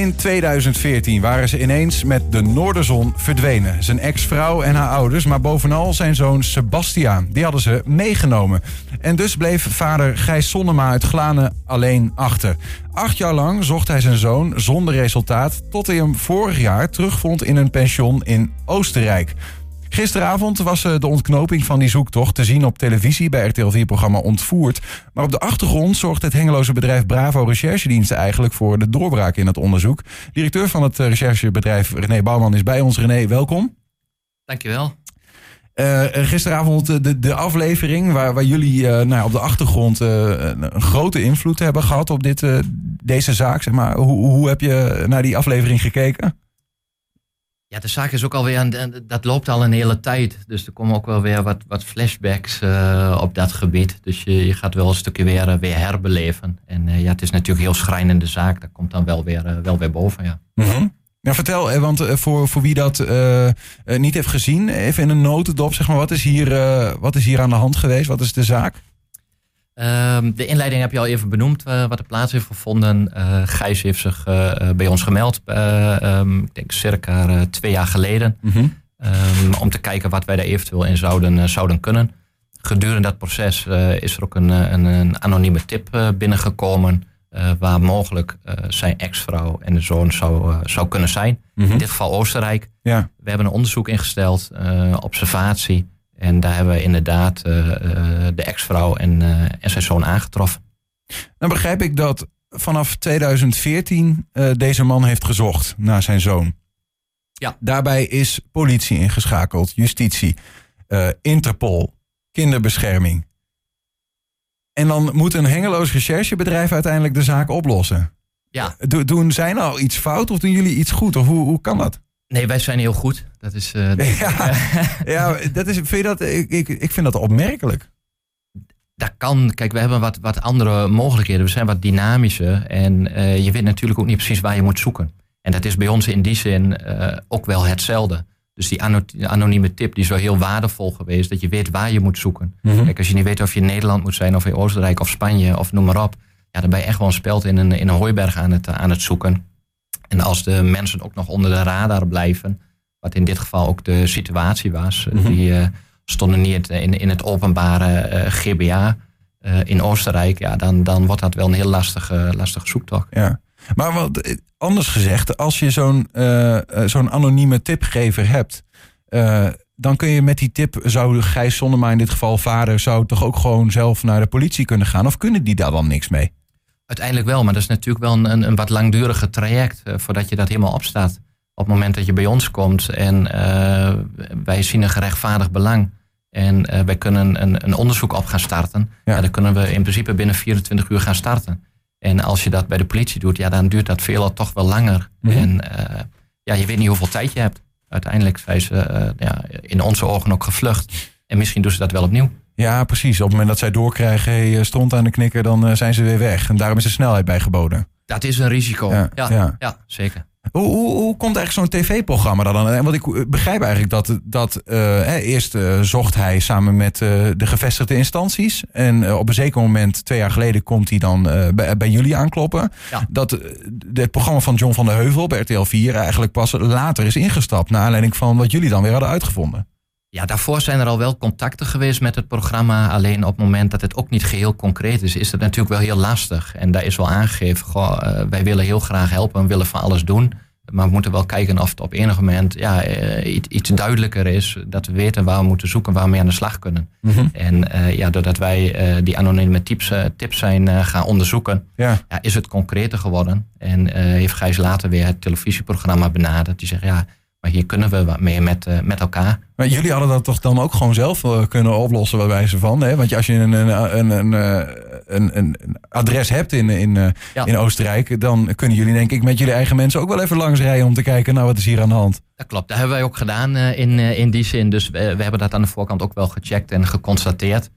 In 2014 waren ze ineens met de Noorderzon verdwenen. Zijn ex-vrouw en haar ouders, maar bovenal zijn zoon Sebastiaan. Die hadden ze meegenomen. En dus bleef vader Gijs Sonnema uit Glanen alleen achter. Acht jaar lang zocht hij zijn zoon zonder resultaat... tot hij hem vorig jaar terugvond in een pension in Oostenrijk. Gisteravond was eh, de ontknoping van die zoektocht te zien op televisie bij RTL 4-programma Ontvoerd. Maar op de achtergrond zorgt het hengeloze bedrijf Bravo Recherchediensten eigenlijk voor de doorbraak in het onderzoek. Directeur van het eh, recherchebedrijf René Bouwman is bij ons. René, welkom. Dankjewel. Uh, gisteravond de, de aflevering waar, waar jullie uh, nou, op de achtergrond uh, een grote invloed hebben gehad op dit, deze zaak. Zeg maar. hoe, hoe heb je naar die aflevering gekeken? Ja, de zaak is ook alweer, dat loopt al een hele tijd. Dus er komen ook wel weer wat, wat flashbacks uh, op dat gebied. Dus je, je gaat wel een stukje weer, uh, weer herbeleven. En uh, ja, het is natuurlijk een heel schrijnende zaak. Dat komt dan wel weer, wel weer boven, ja. Mm vertel, want voor, voor wie dat niet heeft gezien, even in een notendop, zeg maar, wat is, hier, wat is hier aan de hand geweest? Wat is de zaak? Um, de inleiding heb je al even benoemd, uh, wat er plaats heeft gevonden. Uh, Gijs heeft zich uh, bij ons gemeld, um, ik denk circa twee jaar geleden. Mm -hmm. um, om te kijken wat wij daar eventueel in zouden, zouden kunnen. Gedurende dat proces is er ook een, een, een anonieme tip binnengekomen. waar mogelijk zijn ex-vrouw en de zoon zou, zou kunnen zijn. Mm -hmm. In dit geval Oostenrijk. Ja. We hebben een onderzoek ingesteld, observatie. En daar hebben we inderdaad uh, de ex-vrouw en, uh, en zijn zoon aangetroffen. Dan begrijp ik dat vanaf 2014 deze man heeft gezocht naar zijn zoon. Ja. Daarbij is politie ingeschakeld, justitie, Interpol, kinderbescherming. En dan moet een hengeloos recherchebedrijf uiteindelijk de zaak oplossen. Ja. Do doen zij nou iets fout of doen jullie iets goed? Of hoe, hoe kan dat? Nee, wij zijn heel goed. Dat is. Uh, dat ja, ja, dat is. Vind je dat? Ik, ik, ik vind dat opmerkelijk. Dat kan. Kijk, we hebben wat, wat andere mogelijkheden. We zijn wat dynamischer. En uh, je weet natuurlijk ook niet precies waar je moet zoeken. En dat is bij ons in die zin uh, ook wel hetzelfde. Dus die anonieme tip die is wel heel waardevol geweest. Dat je weet waar je moet zoeken. Mm -hmm. Kijk, als je niet weet of je in Nederland moet zijn, of in Oostenrijk of Spanje of noem maar op. Ja, dan ben je echt wel een speld in een, in een hooiberg aan het, aan het zoeken. En als de mensen ook nog onder de radar blijven, wat in dit geval ook de situatie was, mm -hmm. die uh, stonden niet in, in het openbare uh, GBA uh, in Oostenrijk, ja, dan, dan wordt dat wel een heel lastige, lastige zoektocht. Ja. Maar wat, anders gezegd, als je zo'n zo'n anonieme tipgever hebt, dan kun je met die tip, zou Gijs Zonnema in dit geval vader, zou toch ook gewoon zelf naar de politie kunnen gaan? Of kunnen die daar dan niks mee? Uiteindelijk wel, maar dat is natuurlijk wel een, een wat langduriger traject uh, voordat je dat helemaal opstaat. Op het moment dat je bij ons komt en uh, wij zien een gerechtvaardigd belang en uh, wij kunnen een, een, onderzoek op gaan starten, ja. Ja, dan kunnen we in principe binnen 24 uur gaan starten. En als je dat bij de politie doet, ja, dan duurt dat veelal toch wel langer. Mm -hmm. En ja, je weet niet hoeveel tijd je hebt. Uiteindelijk zijn ze ja, in onze ogen ook gevlucht. En misschien doen ze dat wel opnieuw. Ja, precies. Op het moment dat zij doorkrijgen, hey, stond aan de knikker, dan uh, zijn ze weer weg. En daarom is de snelheid bijgeboden. Dat is een risico. Ja, ja, ja. ja zeker. Hoe, hoe, hoe, komt eigenlijk zo'n tv-programma dan? Want ik begrijp eigenlijk dat, dat uh, eerst uh, zocht hij samen met de gevestigde instanties. En op een zeker moment, twee jaar geleden, komt hij dan bij, bij, jullie aankloppen. Ja. Dat het programma van John van der Heuvel op RTL 4 eigenlijk pas later is ingestapt. Naar aanleiding van wat jullie dan weer hadden uitgevonden. Ja, daarvoor zijn er al wel contacten geweest met het programma. Alleen op het moment dat het ook niet geheel concreet is, is het natuurlijk wel heel lastig. En daar is wel aangegeven, goh, uh, wij willen heel graag helpen en willen van alles doen. Maar we moeten wel kijken of het op enig moment ja, uh, iets, iets, duidelijker is. Dat we weten waar we moeten zoeken, waar we mee aan de slag kunnen. Mm -hmm. En uh, ja, doordat wij die anonieme tips, tips zijn gaan onderzoeken, ja. Ja, is het concreter geworden. En heeft Gijs later weer het televisieprogramma benaderd. Die zegt, ja, maar hier kunnen we wat mee met, uh, met elkaar. Maar jullie hadden dat toch dan ook gewoon zelf uh, kunnen oplossen, bij wijze van? Hè? Want als je een, een, een, een, een adres hebt in, in, uh, ja. in Oostenrijk, dan kunnen jullie denk ik met jullie eigen mensen ook wel even langs rijden om te kijken, nou wat is hier aan de hand? Dat klopt, dat hebben wij ook gedaan in, in die zin. Dus we, we, hebben dat aan de voorkant ook wel gecheckt en geconstateerd.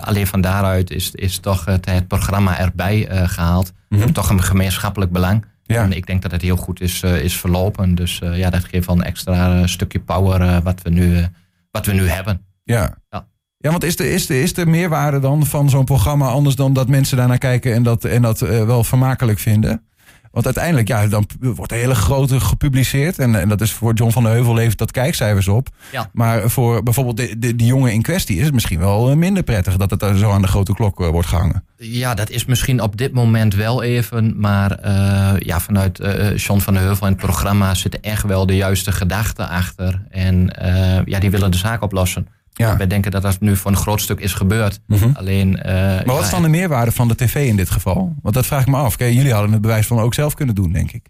alleen van daaruit is, is toch het, het programma erbij gehaald. Mm -hmm. Toch een gemeenschappelijk belang. Ja. En ik denk dat het heel goed is, uh, is verlopen. Dus uh, ja, dat geeft wel een extra uh, stukje power wat, we nu, wat we nu hebben. Ja. ja. Ja, want is de, is, de, is de meerwaarde dan van zo'n programma anders dan dat mensen daarnaar kijken en dat, en dat wel vermakelijk vinden? Want uiteindelijk, ja, dan wordt een hele grote gepubliceerd. En, en dat is voor John van de Heuvel levert dat kijkcijfers op. Ja. Maar voor bijvoorbeeld de, de, die jongen in kwestie is het misschien wel minder prettig dat het er zo aan de grote klok wordt gehangen. Ja, dat is misschien op dit moment wel even. Maar uh, ja, vanuit uh, John van de Heuvel en het programma zitten echt wel de juiste gedachten achter. En uh, ja, die willen de zaak oplossen. Ja. Wij denken dat dat nu voor een groot stuk is gebeurd. Mhm. Alleen, maar wat is dan de meerwaarde van de tv in dit geval? Want dat vraag ik me af. Kijk, jullie hadden het bewijs van ook zelf kunnen doen, denk ik.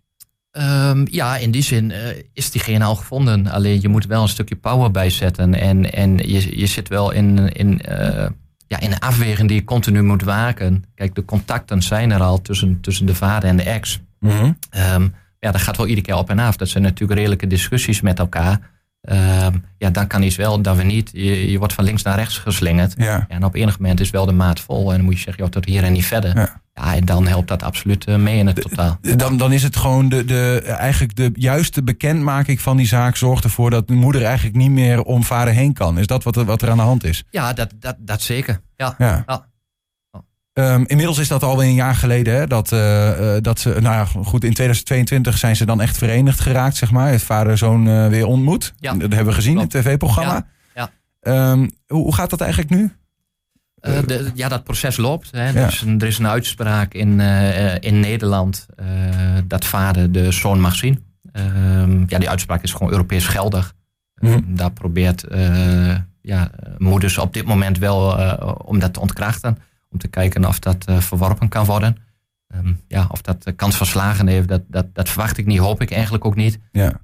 Um, ja, in die zin uh, is diegene al gevonden. Alleen je moet wel een stukje power bijzetten. En, en je, je zit wel in, in, uh, ja, in een afweging die je continu moet waken. Kijk, de contacten zijn er al tussen, tussen de vader en de ex. Mm -hmm. um, ja, dat gaat wel iedere keer op en af. Dat zijn natuurlijk redelijke discussies met elkaar. Um, ja, dan kan iets wel, dan weer niet. Je, je wordt van links naar rechts geslingerd. Ja. En op enig moment is wel de maat vol. En dan moet je zeggen, joh, tot hier en niet verder. Ja. Ja, en dan helpt dat absoluut uh, mee in het totaal. Dan, dan is het gewoon de, de, eigenlijk de juiste bekendmaking van die zaak zorgt ervoor dat de moeder eigenlijk niet meer om vader heen kan. Is dat wat er, wat er aan de hand is? Ja, dat, dat, dat zeker. Ja. Ja. ja. Um, inmiddels is dat alweer een jaar geleden. Hè, dat, uh, dat ze, nou ja, goed, in 2022 zijn ze dan echt verenigd geraakt, zeg maar. Het vader-zoon uh, weer ontmoet. Ja. Dat hebben we gezien in het tv-programma. Ja. ja. Um, hoe, hoe gaat dat eigenlijk nu? Uh, de, ja, dat proces loopt. Hè. Er, is een, uitspraak in, in Nederland dat vader de zoon mag zien. Ehm, ja, die uitspraak is gewoon Europees geldig. Mhm. Daar probeert ja, moeders op dit moment wel om dat te ontkrachten. Om te kijken of dat verworpen kan worden. Um, ja, of dat kans van slagen heeft, dat, dat, dat verwacht ik niet, hoop ik eigenlijk ook niet. Ja,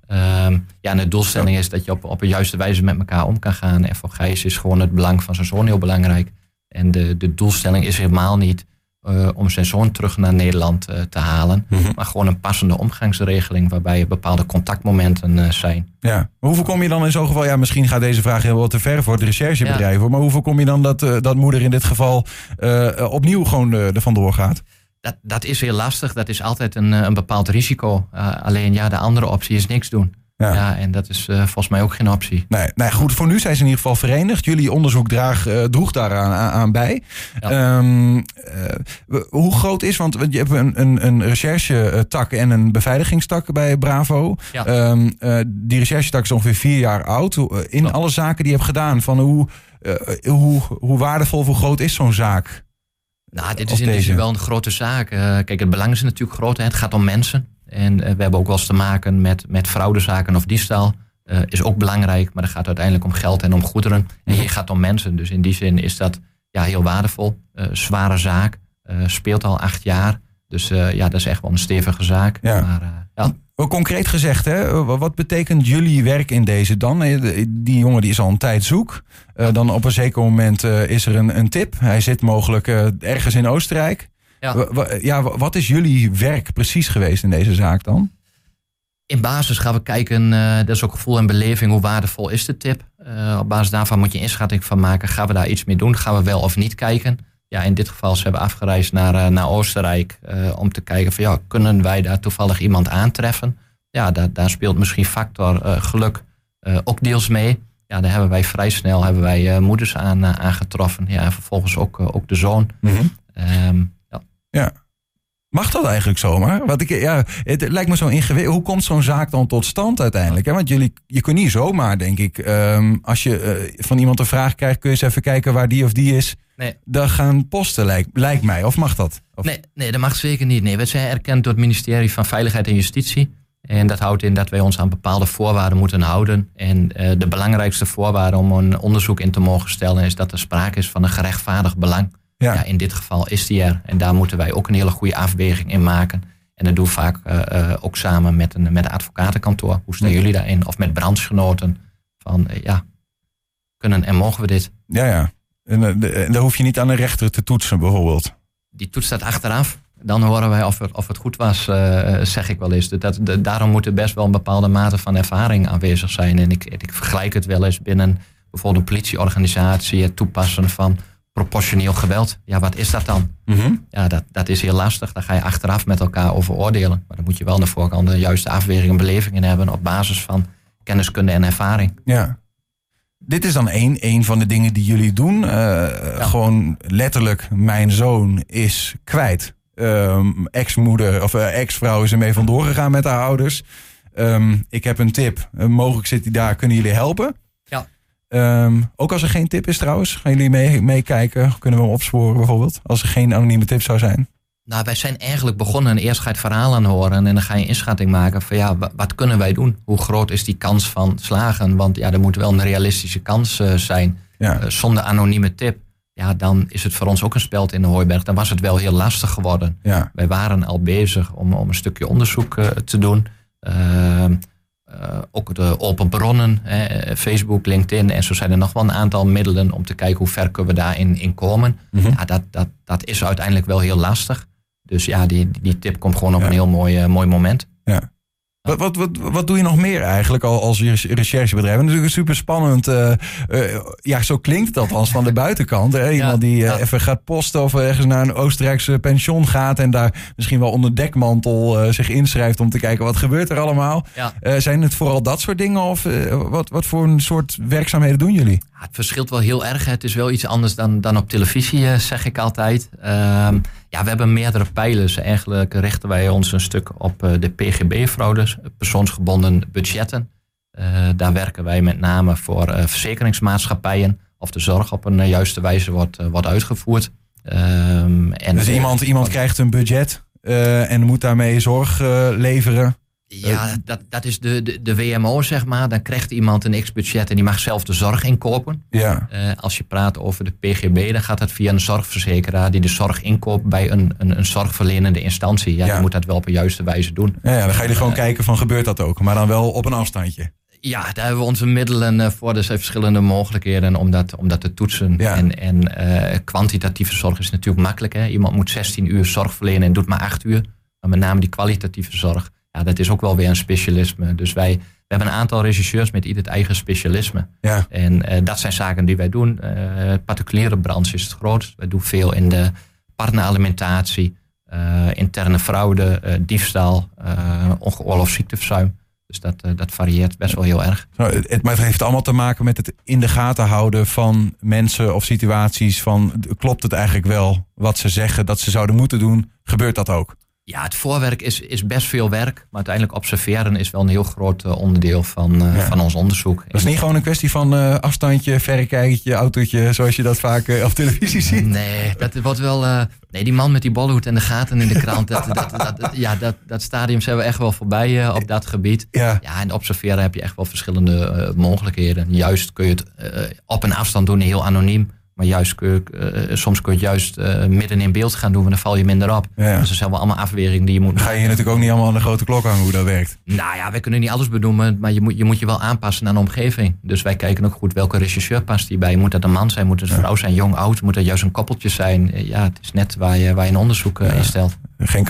um, ja en de doelstelling is dat je op, op een juiste wijze met elkaar om kan gaan. En voor Gijs is gewoon het belang van zijn zoon heel belangrijk. En de, de doelstelling is helemaal niet uh, om zijn zoon terug naar Nederland uh, te halen. Mm -hmm. Maar gewoon een passende omgangsregeling waarbij er bepaalde contactmomenten uh, zijn. Ja, maar hoeveel kom je dan in zo'n geval? Ja, misschien gaat deze vraag heel wat te ver voor het recherchebedrijf. Ja. Maar hoeveel kom je dan dat, dat moeder in dit geval opnieuw gewoon er vandoor gaat? Dat, dat is heel lastig. Dat is altijd een, een bepaald risico. alleen ja, de andere optie is niks doen. Ja. ja, en dat is uh, volgens mij ook geen optie. Nee, nee, goed, voor nu zijn ze in ieder geval verenigd. Jullie onderzoek draag, uh, droeg daaraan aan, aan bij. Ja. Um, uh, hoe groot is, want je hebt een, een, een recherchetak en een beveiligingstak bij Bravo. Ja. Um, die recherchetak is ongeveer vier jaar oud. In Klopt. alle zaken die je hebt gedaan, van hoe, hoe, hoe waardevol, hoe groot is zo'n zaak? Nou, dit is in deze wel een grote zaak. kijk, het belang is natuurlijk groot. Hè. Het gaat om mensen. En uh, we hebben ook wel eens te maken met, met fraudezaken of diefstal. Uh, is ook belangrijk, maar het gaat uiteindelijk om geld en om goederen. En hier gaat om mensen. Dus in die zin is dat ja, heel waardevol. Uh, zware zaak. speelt al acht jaar. Dus ja, dat is echt wel een stevige zaak. Ja. Maar, ja. Concreet gezegd, hè, wat betekent jullie werk in deze dan? Die jongen die is al een tijd zoek. dan op een zeker moment is er een, een tip. Hij zit mogelijk ergens in Oostenrijk. Ja. ja, wat is jullie werk precies geweest in deze zaak dan? In basis gaan we kijken, uh, dat is ook gevoel en beleving, hoe waardevol is de tip? Uh, op basis daarvan moet je inschatting van maken, gaan we daar iets mee doen? Gaan we wel of niet kijken? Ja, in dit geval zijn we afgereisd naar, uh, naar Oostenrijk om te kijken van ja, kunnen wij daar toevallig iemand aantreffen? Ja, daar, daar speelt misschien factor geluk ook deels mee. Ja, daar hebben wij vrij snel hebben wij, moeders aan, aangetroffen. Ja, en vervolgens ook, ook de zoon. Mm -hmm. um, ja. Mag dat eigenlijk zomaar? Want ik, ja, het lijkt me zo ingewikkeld. Hoe komt zo'n zaak dan tot stand uiteindelijk? Hè? Want jullie, je kunt niet zomaar, denk ik, um, als je uh, van iemand een vraag krijgt, kun je eens even kijken waar die of die is. Nee. Dan gaan posten, lijkt, lijkt mij. Of mag dat? Of... Nee, nee, dat mag zeker niet. Nee, we zijn erkend door het ministerie van Veiligheid en Justitie. En dat houdt in dat wij ons aan bepaalde voorwaarden moeten houden. En uh, de belangrijkste voorwaarde om een onderzoek in te mogen stellen is dat er sprake is van een gerechtvaardigd belang. Ja. ja. in dit geval is die er. En daar moeten wij ook een hele goede afweging in maken. En dat doen we vaak uh, uh, ook samen met een, met een advocatenkantoor. Hoe staan Ja. jullie daarin? Of met brandsgenoten. Van uh, ja, kunnen en mogen we dit? Ja, ja. En, daar hoef je niet aan een rechter te toetsen, bijvoorbeeld. Die toetst dat achteraf. Dan horen wij of het, of het goed was, uh, zeg ik wel eens. Dat, dat, daarom moet er best wel een bepaalde mate van ervaring aanwezig zijn. En ik, ik vergelijk het wel eens binnen bijvoorbeeld een politieorganisatie. Het toepassen van proportioneel geweld. Ja, wat is dat dan? Mm -hmm. Ja, dat, dat is heel lastig. Daar ga je achteraf met elkaar over oordelen. Maar dan moet je wel aan de voorkant de juiste afweging en belevingen hebben op basis van kenniskunde en ervaring. Ja. Dit is dan één, één van de dingen die jullie doen. Uh, ja. Gewoon letterlijk, mijn zoon is kwijt. ehm, ex-moeder of eh, ex-vrouw is ermee vandoor gegaan met haar ouders. Ehm, ik heb een tip. Eh, mogelijk zit hij daar. Kunnen jullie helpen? Ehm, ook als er geen tip is trouwens. Gaan jullie mee- meekijken? Kunnen we hem opsporen bijvoorbeeld? Als er geen anonieme tip zou zijn. Nou, wij zijn eigenlijk begonnen en eerst ga je het verhaal aan horen en dan ga je een inschatting maken van ja, wa- wat kunnen wij doen? Hoe groot is die kans van slagen? Want ja, er moet wel een realistische kans eh, zijn. Ja. Eh, zonder anonieme tip, ja, dan is het voor ons ook een speld in de hooiberg. Dan was het wel heel lastig geworden. Ja. Wij waren al bezig om, om een stukje onderzoek eh, te doen. Eh, ook de open bronnen, eh, Facebook, LinkedIn en zo zijn er nog wel een aantal middelen om te kijken hoe ver kunnen we daarin in komen. Mhm. Ja, dat, dat, dat is uiteindelijk wel heel lastig. Dus ja, die, die tip komt gewoon op Ja. een heel mooi, eh, mooi moment. Wat, wat, wat, wat doe je nog meer eigenlijk al als je recherchebedrijf? Natuurlijk super spannend. eh, eh, ja, zo klinkt het althans van de buitenkant. Hè? Iemand die eh, ja. even gaat posten of ergens naar een Oostenrijkse pension gaat en daar misschien wel onder dekmantel zich inschrijft om te kijken wat gebeurt er allemaal. Ja. Zijn het vooral dat soort dingen of wat, wat voor een soort werkzaamheden doen jullie? Het verschilt wel heel erg. Het is wel iets anders dan, dan op televisie, eh, zeg ik altijd. Ehm, ja, we hebben meerdere pijlers. Eigenlijk richten wij ons een stuk op eh, de PGB-fraudes, persoonsgebonden budgetten. Eh, daar werken wij met name voor eh, verzekeringsmaatschappijen of de zorg op een juiste wijze wordt, wordt uitgevoerd. Ehm, en Dus iemand, iemand krijgt een budget en moet daarmee zorg leveren. Ja, dat, dat is de, de, de WMO, zeg maar. Dan krijgt iemand een x-budget en die mag zelf de zorg inkopen. Ja, Eh, als je praat over de PGB, dan gaat dat via een zorgverzekeraar die de zorg inkoopt bij een, een, een zorgverlenende instantie. Ja, Ja. die moet dat wel op een juiste wijze doen. ja, ja dan gaan jullie gewoon kijken van gebeurt dat ook, maar dan wel op een afstandje. Ja, daar hebben we onze middelen eh, voor. Er zijn verschillende mogelijkheden om dat, om dat te toetsen. Ja. En, en eh, kwantitatieve zorg is natuurlijk makkelijk. Hè? Iemand moet 16 uur zorg verlenen en doet maar 8 uur. Maar met name die kwalitatieve zorg, ja, dat is ook wel weer een specialisme. Dus wij we hebben een aantal regisseurs met ieder het eigen specialisme. Ja, En eh, dat zijn zaken die wij doen. Het particuliere branche is het grootst. Wij doen veel in de partneralimentatie, eh, interne fraude, diefstal, uh, ongeoorloofd ziekteverzuim. Dus dat, dat varieert best wel heel erg. Nou, het, maar het heeft allemaal te maken met het in de gaten houden van mensen of situaties. Van klopt het eigenlijk wel wat ze zeggen dat ze zouden moeten doen? Gebeurt dat ook? Ja, het voorwerk is, is best veel werk. Maar uiteindelijk observeren is wel een heel groot eh, onderdeel van, eh, Ja. van ons onderzoek. Dat is niet gewoon een kwestie van eh, afstandje, verrekijkertje, autootje, zoals je dat vaak op televisie ziet. Nee, dat wordt wel. nee, die man met die bolhoed en de gaten in de krant. dat, dat, dat, ja, dat, dat stadium zijn we echt wel voorbij op dat gebied. Ja, Ja, en observeren heb je echt wel verschillende mogelijkheden. Juist kun je het op een afstand doen, heel anoniem. Maar juist kun je, eh, soms kun je het juist eh, midden in beeld gaan doen, en dan val je minder op. Ja. Dus er zijn wel allemaal afwegingen die je moet ga je hier natuurlijk ook niet allemaal aan de grote klok hangen hoe dat werkt. Nou ja, wij kunnen niet alles benoemen, maar je moet, je moet je wel aanpassen aan de omgeving. Dus wij kijken ook goed welke regisseur past hierbij. Moet dat een man zijn, moet het een vrouw zijn, jong, oud? Moet dat juist een koppeltje zijn? Eh, Ja, het is net waar je, waar je een onderzoek eh, instelt. Geen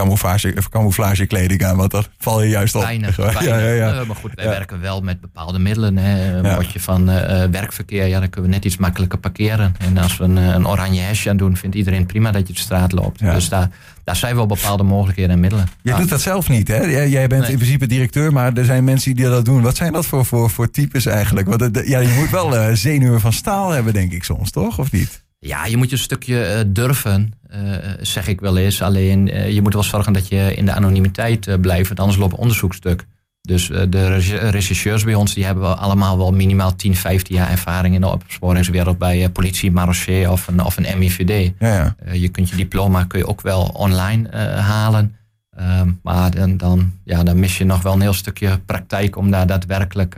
camouflage, kleding aan, want dat val je juist op. Weinig, Ja, weinig. ja, ja. Maar goed, wij Ja. werken wel met bepaalde middelen. Hè. Een Ja. bordje van eh, eh, werkverkeer, ja, dan kunnen we net iets makkelijker parkeren. En als we een, eh, een oranje hesje aan doen, vindt iedereen prima dat je de straat loopt. Ja. Dus daar, daar zijn wel bepaalde mogelijkheden en middelen. Jij Ja. doet dat zelf niet, hè? Jij, jij bent Nee. in principe directeur, maar er zijn mensen die dat doen. Wat zijn dat voor, voor, voor types eigenlijk? Want ja, je moet wel zenuwen van staal hebben, denk ik soms, toch? Of niet? Ja, je moet je een stukje eh, durven, eh, zeg ik wel eens. Alleen eh, je moet wel zorgen dat je in de anonimiteit blijft, want anders loopt het onderzoek stuk. Dus de regisseurs bij ons die hebben allemaal wel minimaal 10, 15 jaar ervaring in de opsporingswereld bij politie, marechaussee of een, of een MIVD. Ja, ja. Je kunt je diploma kun je ook wel online halen. Ehm, maar dan, dan, ja, dan mis je nog wel een heel stukje praktijk om daar daadwerkelijk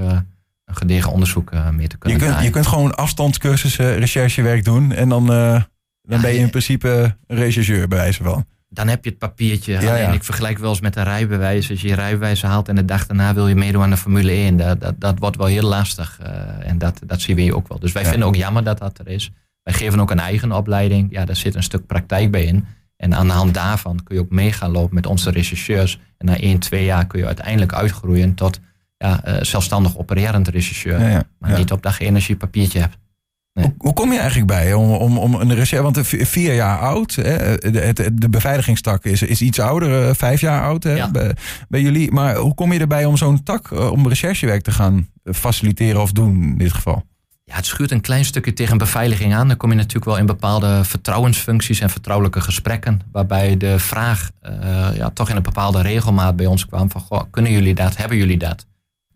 gedegen onderzoek eh, mee te Je, kunnen kunt, je kunt gewoon afstandscursussen, recherchewerk doen. En dan, eh, dan Ja, ben je in principe een rechercheur, bij wijze van. Dan heb je het papiertje. Ja, ik vergelijk wel eens met een rijbewijs. Als je je rijbewijs haalt en de dag daarna wil je meedoen aan de Formule 1. Dat, dat, dat wordt wel heel lastig. eh, en dat, dat zien we hier ook wel. Dus wij Ja. vinden ook jammer dat dat er is. Wij geven ook een eigen opleiding. Ja, daar zit een stuk praktijk bij in. En aan de hand daarvan kun je ook mee gaan lopen met onze rechercheurs. En na 1, 2 jaar kun je uiteindelijk uitgroeien tot ja, eh, zelfstandig opererend rechercheur. Ja, ja. Maar niet op dag als je je papiertje hebt. Hoe, hoe kom je eigenlijk bij om, om, om een recherche? Want v- vier jaar oud, hè, de, het- de beveiligingstak is, is iets ouder, eh, vijf jaar oud hè, Ja. bij, bij jullie. Maar hoe kom je erbij om zo'n tak, eh, om recherchewerk te gaan faciliteren of doen in dit geval? Ja, het schuurt een klein stukje tegen beveiliging aan. Dan kom je natuurlijk wel in bepaalde vertrouwensfuncties en vertrouwelijke gesprekken. Waarbij de vraag uh, ja, toch in een bepaalde regelmaat bij ons kwam van goh, kunnen jullie dat, hebben jullie dat?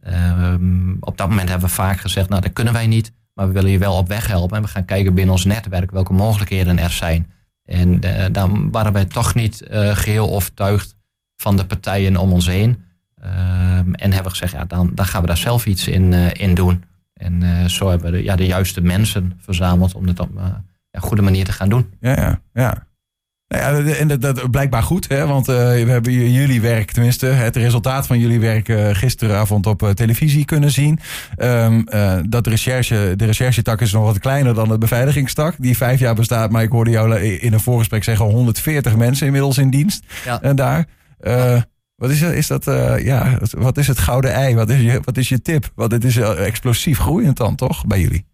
Uh, op dat moment hebben we vaak gezegd, nou dat kunnen wij niet, maar we willen je wel op weg helpen. En we gaan kijken binnen ons netwerk welke mogelijkheden er zijn. En uh, dan waren wij toch niet uh, geheel overtuigd van de partijen om ons heen. Ehm, en hebben we gezegd, ja, dan, dan gaan we daar zelf iets in, in doen. En uh, zo hebben we de, ja, de juiste mensen verzameld om dit op uh, een goede manier te gaan doen. Ja, ja, ja. Nou ja, en dat, dat blijkbaar goed, hè? want uh, we hebben jullie werk, tenminste het resultaat van jullie werk uh, gisteravond op uh, televisie kunnen zien. Um, dat de, recherche, de recherchetak is nog wat kleiner dan de beveiligingstak, die vijf jaar bestaat. Maar ik hoorde jou in een voorgesprek zeggen 140 mensen inmiddels in dienst. Ja. En daar. Ja. Wat is, is dat, ja, wat is het gouden ei? Wat is je, wat is je tip? Want het is explosief groeiend dan, toch, bij jullie?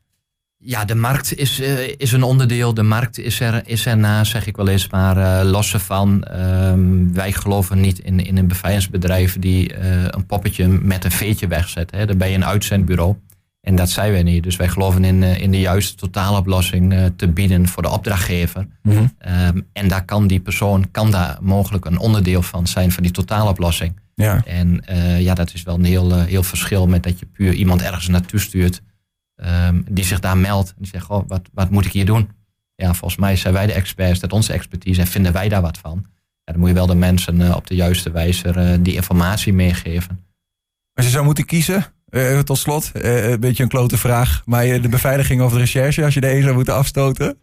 Ja, de markt is, uh, is een onderdeel. De markt is, er, is erna, zeg ik wel eens. Maar uh, los ervan, um, wij geloven niet in, in een beveiligingsbedrijf die een poppetje met een veetje wegzet. Hè. Dan ben je een uitzendbureau. En dat zijn wij niet. Dus wij geloven in, in de juiste totaaloplossing te bieden voor de opdrachtgever. Mm -hmm. um, en daar kan die persoon, kan daar mogelijk een onderdeel van zijn van die totaaloplossing. Ja. En ja, dat is wel een heel, heel verschil met dat je puur iemand ergens naartoe stuurt. Um, die zich daar meldt. En die zegt, oh, wat, wat moet ik hier doen? Ja, volgens mij zijn wij de experts, dat onze expertise en vinden wij daar wat van. Ja, dan moet je wel de mensen op de juiste wijze die informatie meegeven. Als je zou moeten kiezen, uh, tot slot, een beetje een klote vraag. Maar de beveiliging of de recherche, als je de een zou moeten afstoten?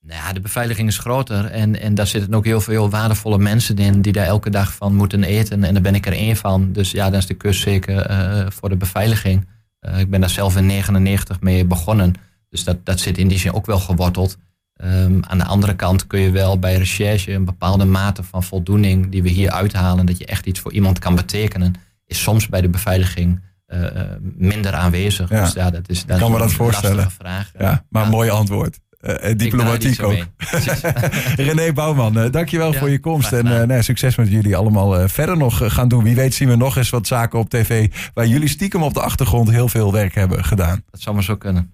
Nou de beveiliging is groter. En, en daar zitten ook heel veel waardevolle mensen in die daar elke dag van moeten eten. En daar ben ik er één van. Dus ja, dan is de kus zeker voor de beveiliging. Ik ben daar zelf in 99 mee begonnen. Dus dat, dat zit in die zin ook wel geworteld. Um, aan de andere kant kun je wel bij recherche een bepaalde mate van voldoening die we hier uithalen, dat je echt iets voor iemand kan betekenen is soms bij de beveiliging uh, minder aanwezig. Ja. Dus ja, dat is, dat kan me dat voorstellen. Vraag. Ja, maar een mooi antwoord. Uh, diplomatiek ook. René Bouwman, uh, dankjewel ja, voor je komst. En nee, succes met jullie allemaal verder nog gaan doen. Wie weet zien we nog eens wat zaken op tv... waar jullie stiekem op de achtergrond heel veel werk hebben gedaan. Dat zou maar zo kunnen.